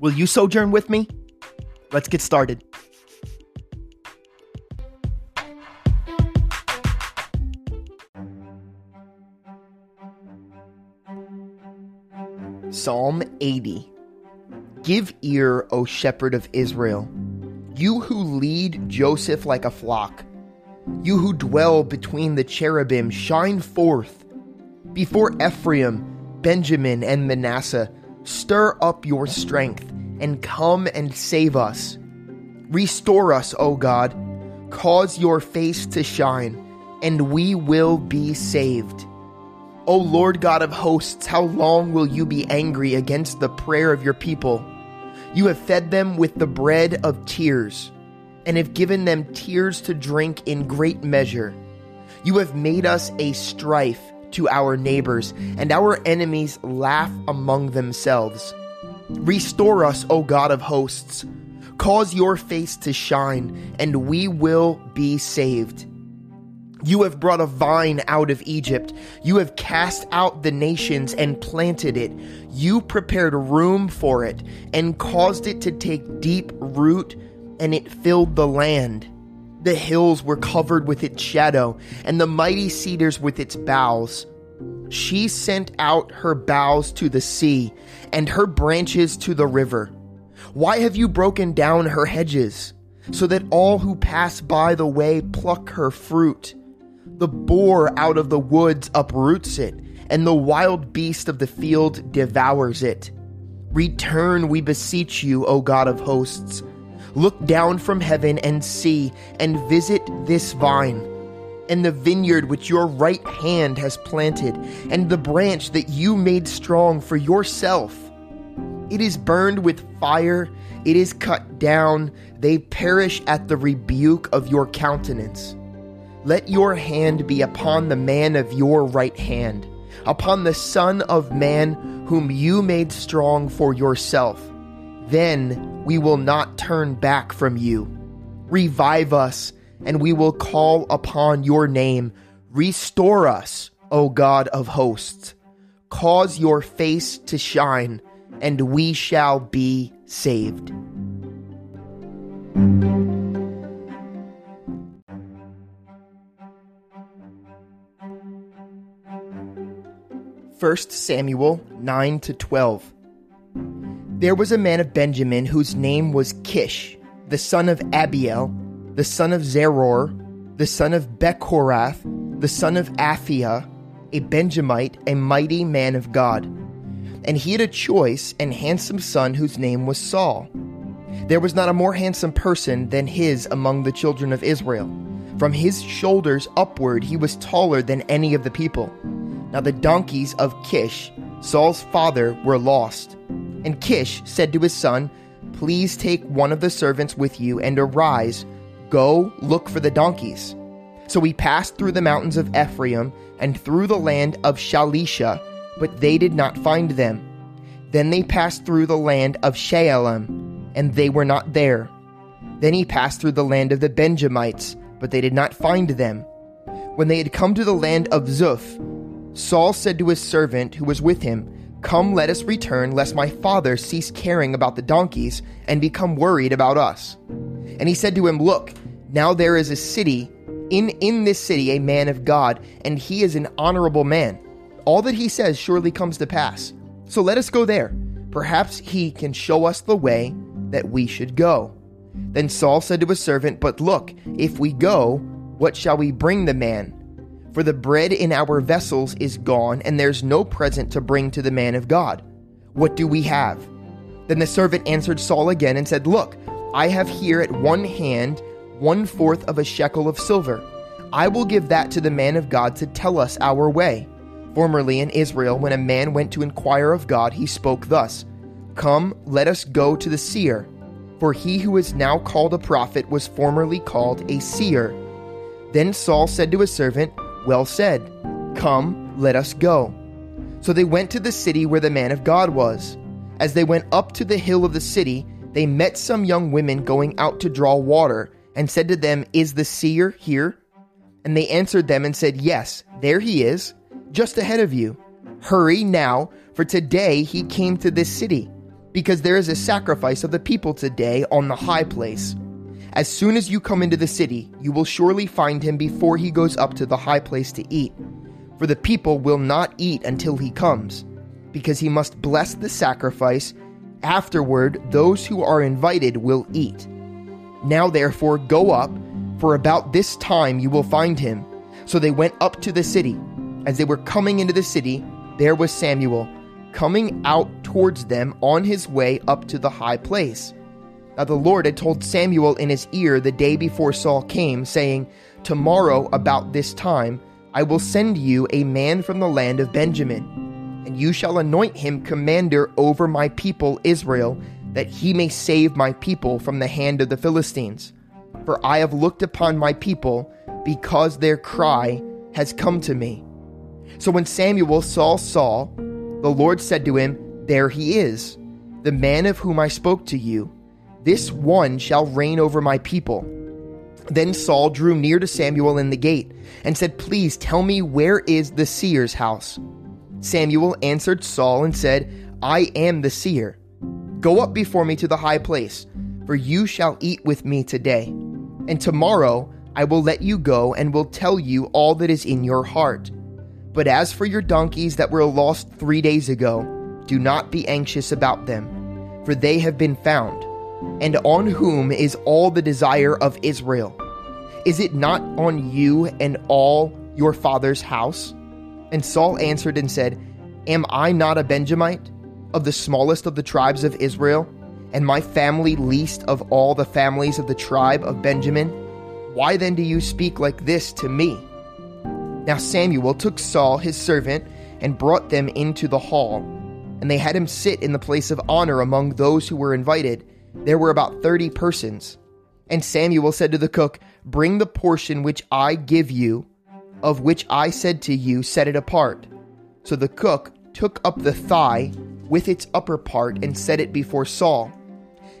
Will you sojourn with me? Let's get started. Psalm 80 Give ear, O shepherd of Israel, you who lead Joseph like a flock. You who dwell between the cherubim, shine forth. Before Ephraim, Benjamin, and Manasseh, stir up your strength and come and save us. Restore us, O God. Cause your face to shine, and we will be saved. O Lord God of hosts, how long will you be angry against the prayer of your people? You have fed them with the bread of tears, and have given them tears to drink in great measure. You have made us a strife to our neighbors, and our enemies laugh among themselves. Restore us, O God of hosts. Cause your face to shine, and we will be saved. You have brought a vine out of Egypt. You have cast out the nations and planted it. You prepared room for it and caused it to take deep root, and it filled the land. The hills were covered with its shadow, and the mighty cedars with its boughs. She sent out her boughs to the sea, and her branches to the river. Why have you broken down her hedges, so that all who pass by the way pluck her fruit? The boar out of the woods uproots it, and the wild beast of the field devours it. Return, we beseech you, O God of hosts. Look down from heaven and see, and visit this vine, and the vineyard which your right hand has planted, and the branch that you made strong for yourself. It is burned with fire, it is cut down, they perish at the rebuke of your countenance. Let your hand be upon the man of your right hand, upon the Son of Man whom you made strong for yourself. Then we will not turn back from you. Revive us, and we will call upon your name. Restore us, O God of hosts. Cause your face to shine, and we shall be saved. 1 Samuel 9 to 12. There was a man of Benjamin whose name was Kish, the son of Abiel, the son of Zeror, the son of Bechorath, the son of Aphiah, a Benjamite, a mighty man of God. And he had a choice and handsome son whose name was Saul. There was not a more handsome person than his among the children of Israel. From his shoulders upward he was taller than any of the people. Now the donkeys of Kish, Saul's father, were lost. And Kish said to his son, Please take one of the servants with you and arise, go look for the donkeys. So he passed through the mountains of Ephraim and through the land of Shalisha, but they did not find them. Then they passed through the land of Shaalim, and they were not there. Then he passed through the land of the Benjamites, but they did not find them. When they had come to the land of Zuph, Saul said to his servant who was with him, Come, let us return, lest my father cease caring about the donkeys and become worried about us. And he said to him, Look, now there is a city, in, in this city a man of God, and he is an honorable man. All that he says surely comes to pass. So let us go there. Perhaps he can show us the way that we should go. Then Saul said to his servant, But look, if we go, what shall we bring the man? For the bread in our vessels is gone, and there's no present to bring to the man of God. What do we have? Then the servant answered Saul again and said, Look, I have here at one hand one fourth of a shekel of silver. I will give that to the man of God to tell us our way. Formerly in Israel, when a man went to inquire of God, he spoke thus Come, let us go to the seer. for he who is now called a prophet was formerly called a seer. Then Saul said to his servant, Well said, come, let us go. So they went to the city where the man of God was. As they went up to the hill of the city, they met some young women going out to draw water, and said to them, Is the seer here? And they answered them and said, Yes, there he is, just ahead of you. Hurry now, for today he came to this city, because there is a sacrifice of the people today on the high place. As soon as you come into the city, you will surely find him before he goes up to the high place to eat. For the people will not eat until he comes, because he must bless the sacrifice. Afterward, those who are invited will eat. Now, therefore, go up, for about this time you will find him. So they went up to the city. As they were coming into the city, there was Samuel, coming out towards them on his way up to the high place. Now the Lord had told Samuel in his ear the day before Saul came, saying, Tomorrow, about this time, I will send you a man from the land of Benjamin, and you shall anoint him commander over my people Israel, that he may save my people from the hand of the Philistines. For I have looked upon my people, because their cry has come to me. So when Samuel saw Saul, the Lord said to him, There he is, the man of whom I spoke to you. This one shall reign over my people. Then Saul drew near to Samuel in the gate and said, Please tell me where is the seer's house? Samuel answered Saul and said, I am the seer. Go up before me to the high place, for you shall eat with me today. And tomorrow I will let you go and will tell you all that is in your heart. But as for your donkeys that were lost three days ago, do not be anxious about them, for they have been found and on whom is all the desire of Israel? Is it not on you and all your father's house? And Saul answered and said, Am I not a Benjamite, of the smallest of the tribes of Israel, and my family least of all the families of the tribe of Benjamin? Why then do you speak like this to me? Now Samuel took Saul his servant and brought them into the hall, and they had him sit in the place of honor among those who were invited there were about thirty persons. And Samuel said to the cook, Bring the portion which I give you, of which I said to you, set it apart. So the cook took up the thigh with its upper part and set it before Saul.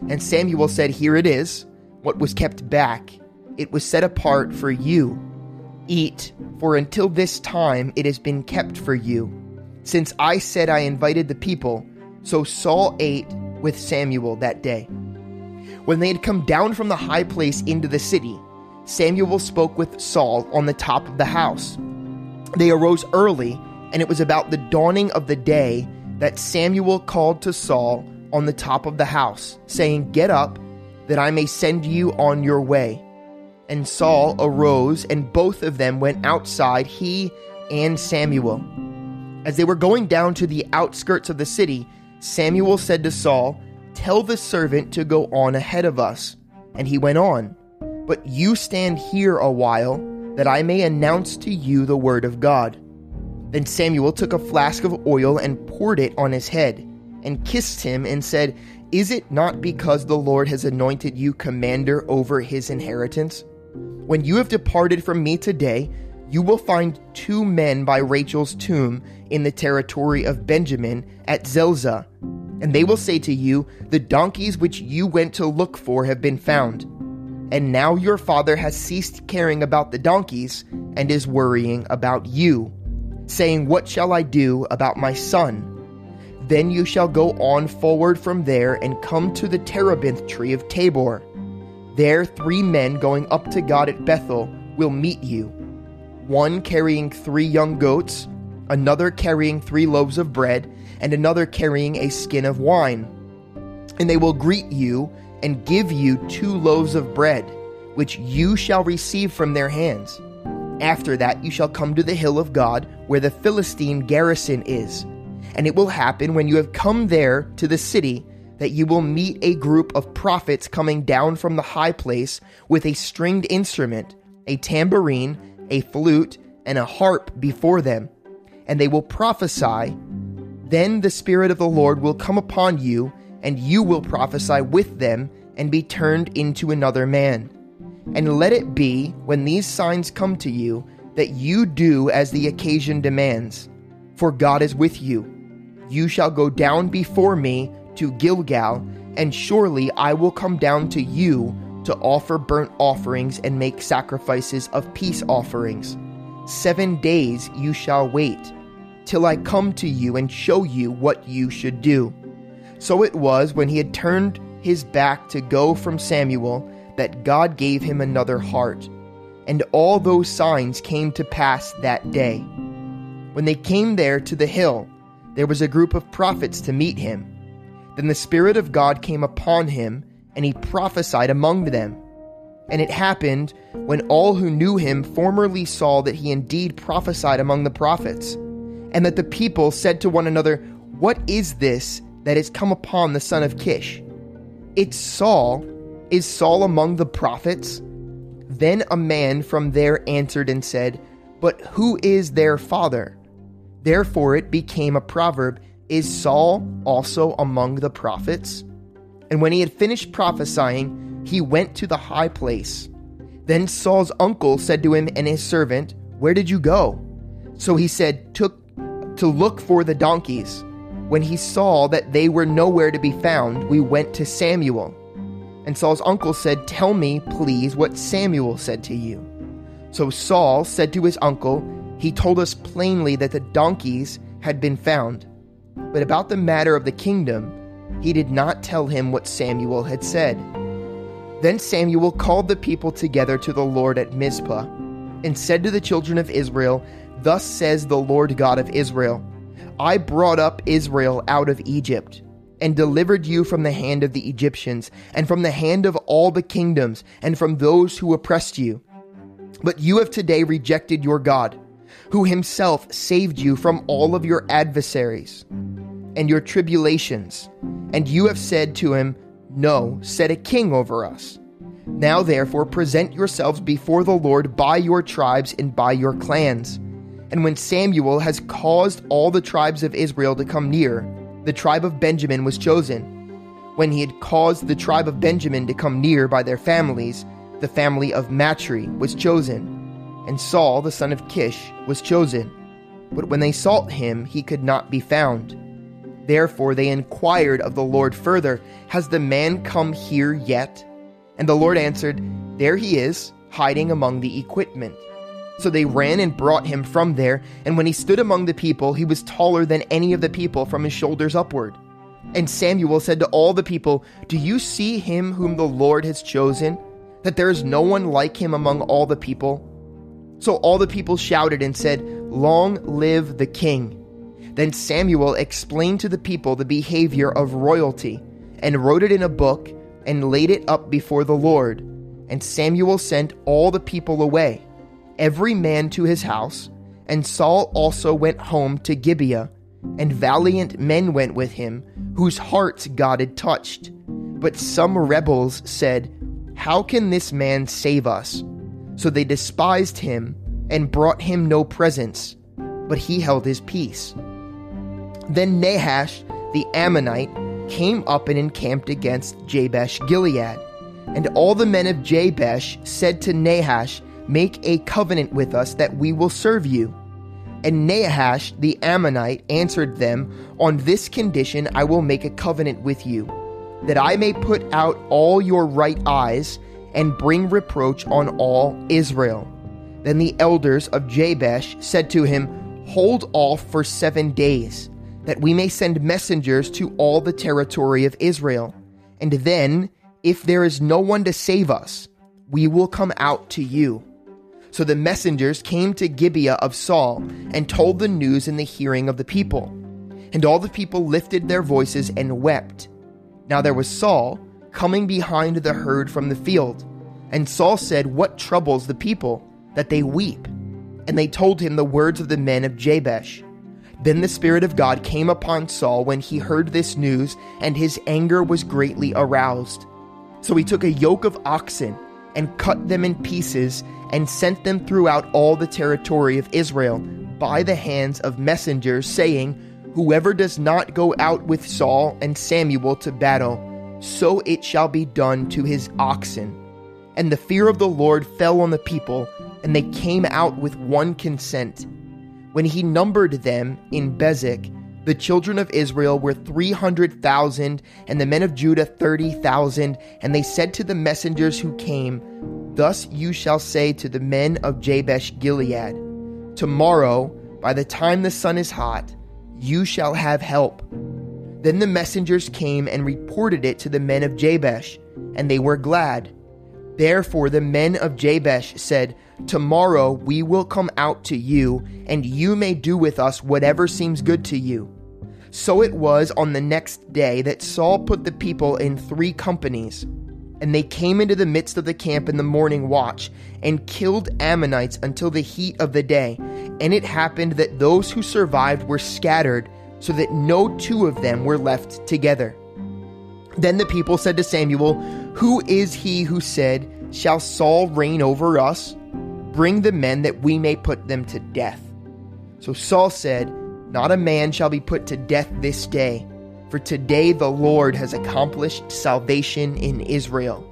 And Samuel said, Here it is, what was kept back. It was set apart for you. Eat, for until this time it has been kept for you. Since I said I invited the people, so Saul ate with Samuel that day. When they had come down from the high place into the city, Samuel spoke with Saul on the top of the house. They arose early, and it was about the dawning of the day that Samuel called to Saul on the top of the house, saying, Get up, that I may send you on your way. And Saul arose, and both of them went outside, he and Samuel. As they were going down to the outskirts of the city, Samuel said to Saul, Tell the servant to go on ahead of us. And he went on. But you stand here a while, that I may announce to you the word of God. Then Samuel took a flask of oil and poured it on his head, and kissed him, and said, Is it not because the Lord has anointed you commander over his inheritance? When you have departed from me today, you will find two men by Rachel's tomb in the territory of Benjamin at Zelzah. And they will say to you, The donkeys which you went to look for have been found. And now your father has ceased caring about the donkeys and is worrying about you, saying, What shall I do about my son? Then you shall go on forward from there and come to the terebinth tree of Tabor. There, three men going up to God at Bethel will meet you one carrying three young goats, another carrying three loaves of bread, and another carrying a skin of wine. And they will greet you and give you two loaves of bread, which you shall receive from their hands. After that, you shall come to the hill of God, where the Philistine garrison is. And it will happen when you have come there to the city that you will meet a group of prophets coming down from the high place with a stringed instrument, a tambourine, a flute, and a harp before them, and they will prophesy. Then the Spirit of the Lord will come upon you, and you will prophesy with them and be turned into another man. And let it be, when these signs come to you, that you do as the occasion demands. For God is with you. You shall go down before me to Gilgal, and surely I will come down to you to offer burnt offerings and make sacrifices of peace offerings. Seven days you shall wait, till I come to you and show you what you should do. So it was when he had turned his back to go from Samuel that God gave him another heart. And all those signs came to pass that day. When they came there to the hill, there was a group of prophets to meet him. Then the Spirit of God came upon him, and he prophesied among them. And it happened when all who knew him formerly saw that he indeed prophesied among the prophets, and that the people said to one another, What is this that has come upon the son of Kish? It's Saul. Is Saul among the prophets? Then a man from there answered and said, But who is their father? Therefore it became a proverb Is Saul also among the prophets? And when he had finished prophesying, he went to the high place. Then Saul's uncle said to him and his servant, Where did you go? So he said, Took to look for the donkeys. When he saw that they were nowhere to be found, we went to Samuel. And Saul's uncle said, Tell me, please, what Samuel said to you. So Saul said to his uncle, He told us plainly that the donkeys had been found. But about the matter of the kingdom, he did not tell him what Samuel had said. Then Samuel called the people together to the Lord at Mizpah, and said to the children of Israel, Thus says the Lord God of Israel I brought up Israel out of Egypt, and delivered you from the hand of the Egyptians, and from the hand of all the kingdoms, and from those who oppressed you. But you have today rejected your God, who himself saved you from all of your adversaries and your tribulations. And you have said to him, No, set a king over us. Now therefore present yourselves before the Lord by your tribes and by your clans and when Samuel has caused all the tribes of Israel to come near, the tribe of Benjamin was chosen. When he had caused the tribe of Benjamin to come near by their families, the family of Matri was chosen. And Saul, the son of Kish, was chosen. But when they sought him, he could not be found. Therefore they inquired of the Lord further, Has the man come here yet? And the Lord answered, There he is, hiding among the equipment. So they ran and brought him from there, and when he stood among the people, he was taller than any of the people from his shoulders upward. And Samuel said to all the people, Do you see him whom the Lord has chosen? That there is no one like him among all the people? So all the people shouted and said, Long live the king. Then Samuel explained to the people the behavior of royalty, and wrote it in a book, and laid it up before the Lord. And Samuel sent all the people away every man to his house, and Saul also went home to Gibeah, and valiant men went with him, whose hearts God had touched. But some rebels said, How can this man save us? So they despised him and brought him no presents, but he held his peace. Then Nahash the Ammonite came up and encamped against Jabesh Gilead. And all the men of Jabesh said to Nahash, Make a covenant with us that we will serve you. And Nahash the Ammonite answered them, On this condition I will make a covenant with you, that I may put out all your right eyes and bring reproach on all Israel. Then the elders of Jabesh said to him, Hold off for seven days, that we may send messengers to all the territory of Israel. And then, if there is no one to save us, we will come out to you. So the messengers came to Gibeah of Saul and told the news in the hearing of the people. And all the people lifted their voices and wept. Now there was Saul coming behind the herd from the field. And Saul said, What troubles the people that they weep? And they told him the words of the men of Jabesh. Then the Spirit of God came upon Saul when he heard this news, and his anger was greatly aroused. So he took a yoke of oxen and cut them in pieces and sent them throughout all the territory of Israel by the hands of messengers, saying, Whoever does not go out with Saul and Samuel to battle, so it shall be done to his oxen. And the fear of the Lord fell on the people, and they came out with one consent. When he numbered them in Bezek, the children of Israel were 300,000, and the men of Judah 30,000. And they said to the messengers who came, Thus you shall say to the men of Jabesh Gilead, Tomorrow, by the time the sun is hot, you shall have help. Then the messengers came and reported it to the men of Jabesh, and they were glad. Therefore the men of Jabesh said, Tomorrow we will come out to you, and you may do with us whatever seems good to you. So it was on the next day that Saul put the people in three companies. And they came into the midst of the camp in the morning watch, and killed Ammonites until the heat of the day. And it happened that those who survived were scattered, so that no two of them were left together. Then the people said to Samuel, Who is he who said, Shall Saul reign over us? Bring the men that we may put them to death. So Saul said, Not a man shall be put to death this day, for today the Lord has accomplished salvation in Israel.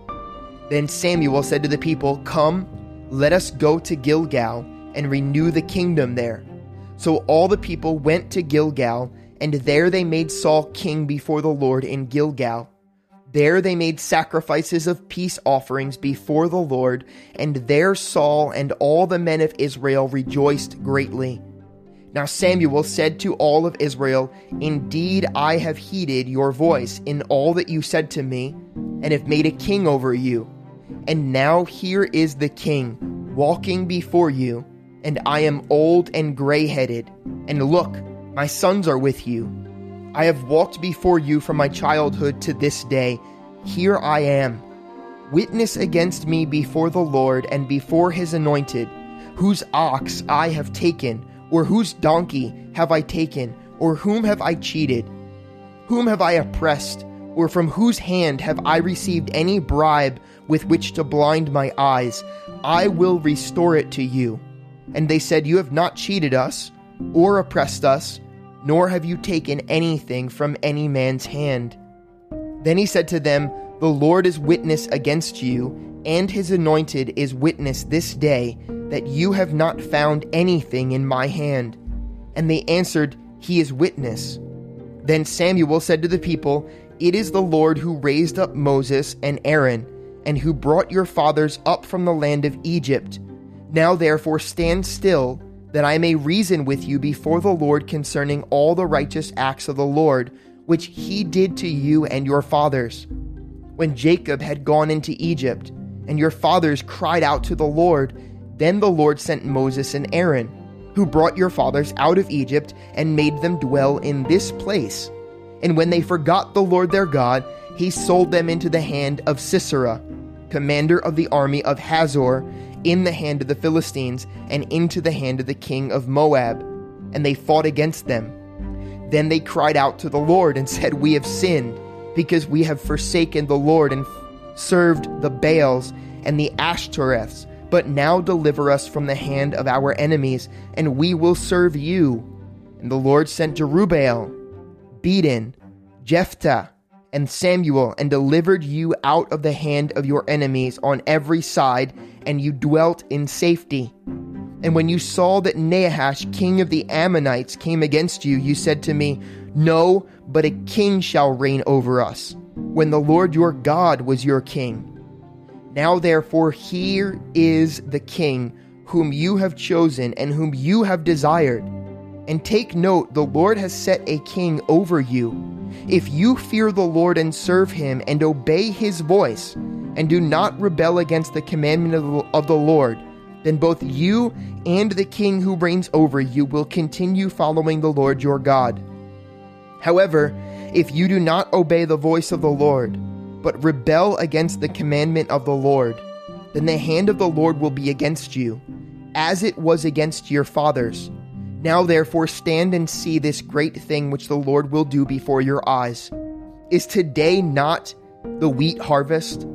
Then Samuel said to the people, Come, let us go to Gilgal and renew the kingdom there. So all the people went to Gilgal, and there they made Saul king before the Lord in Gilgal. There they made sacrifices of peace offerings before the Lord, and there Saul and all the men of Israel rejoiced greatly. Now Samuel said to all of Israel, Indeed, I have heeded your voice in all that you said to me, and have made a king over you. And now here is the king, walking before you, and I am old and gray headed. And look, my sons are with you I have walked before you from my childhood to this day. Here I am. Witness against me before the Lord and before his anointed, whose ox I have taken, or whose donkey have I taken, or whom have I cheated? Whom have I oppressed, or from whose hand have I received any bribe with which to blind my eyes? I will restore it to you. And they said, You have not cheated us, or oppressed us nor have you taken anything from any man's hand. Then he said to them, The Lord is witness against you, and his anointed is witness this day, that you have not found anything in my hand. And they answered, He is witness. Then Samuel said to the people, It is the Lord who raised up Moses and Aaron, and who brought your fathers up from the land of Egypt. Now therefore stand still that I may reason with you before the Lord concerning all the righteous acts of the Lord, which he did to you and your fathers. When Jacob had gone into Egypt, and your fathers cried out to the Lord, then the Lord sent Moses and Aaron, who brought your fathers out of Egypt and made them dwell in this place. And when they forgot the Lord their God, he sold them into the hand of Sisera, commander of the army of Hazor, in the hand of the Philistines and into the hand of the king of Moab, and they fought against them. Then they cried out to the Lord and said, We have sinned, because we have forsaken the Lord and served the Baals and the Ashtoreths. But now deliver us from the hand of our enemies, and we will serve you. And the Lord sent Jerubbaal, Bedan, Jephthah, and Samuel, and delivered you out of the hand of your enemies on every side, and you dwelt in safety. And when you saw that Nahash, king of the Ammonites, came against you, you said to me, No, but a king shall reign over us, when the Lord your God was your king. Now therefore, here is the king whom you have chosen and whom you have desired. And take note, the Lord has set a king over you. If you fear the Lord and serve him and obey his voice, and do not rebel against the commandment of the Lord, then both you and the king who reigns over you will continue following the Lord your God. However, if you do not obey the voice of the Lord, but rebel against the commandment of the Lord, then the hand of the Lord will be against you, as it was against your fathers. Now therefore stand and see this great thing which the Lord will do before your eyes. Is today not the wheat harvest?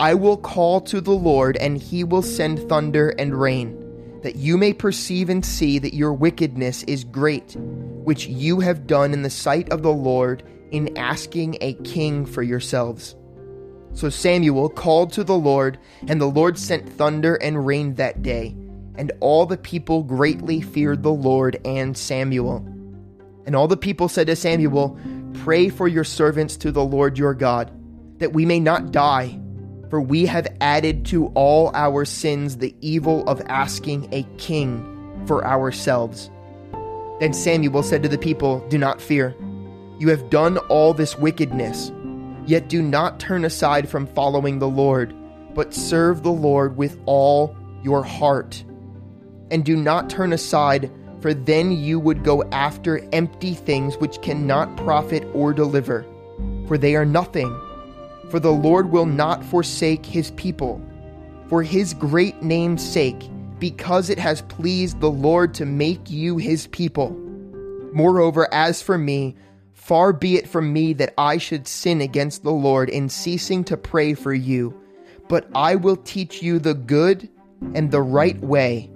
I will call to the Lord, and he will send thunder and rain, that you may perceive and see that your wickedness is great, which you have done in the sight of the Lord, in asking a king for yourselves. So Samuel called to the Lord, and the Lord sent thunder and rain that day, and all the people greatly feared the Lord and Samuel. And all the people said to Samuel, Pray for your servants to the Lord your God, that we may not die, for we have added to all our sins the evil of asking a king for ourselves. Then Samuel said to the people, Do not fear. You have done all this wickedness, yet do not turn aside from following the Lord, but serve the Lord with all your heart. And do not turn aside, for then you would go after empty things which cannot profit or deliver, for they are nothing. For the Lord will not forsake his people. For his great name's sake, because it has pleased the Lord to make you his people. Moreover, as for me, far be it from me that I should sin against the Lord in ceasing to pray for you, but I will teach you the good and the right way.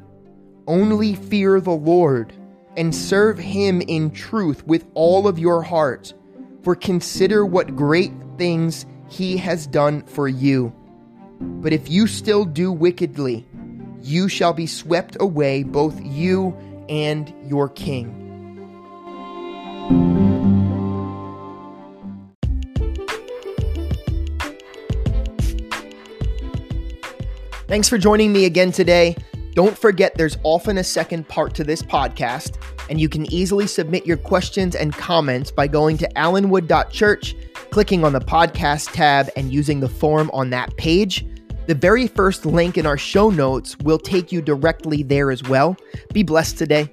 Only fear the Lord and serve him in truth with all of your heart, for consider what great things he has done for you. But if you still do wickedly, you shall be swept away, both you and your king. Thanks for joining me again today. Don't forget there's often a second part to this podcast, and you can easily submit your questions and comments by going to allenwood.church, clicking on the podcast tab, and using the form on that page. The very first link in our show notes will take you directly there as well. Be blessed today.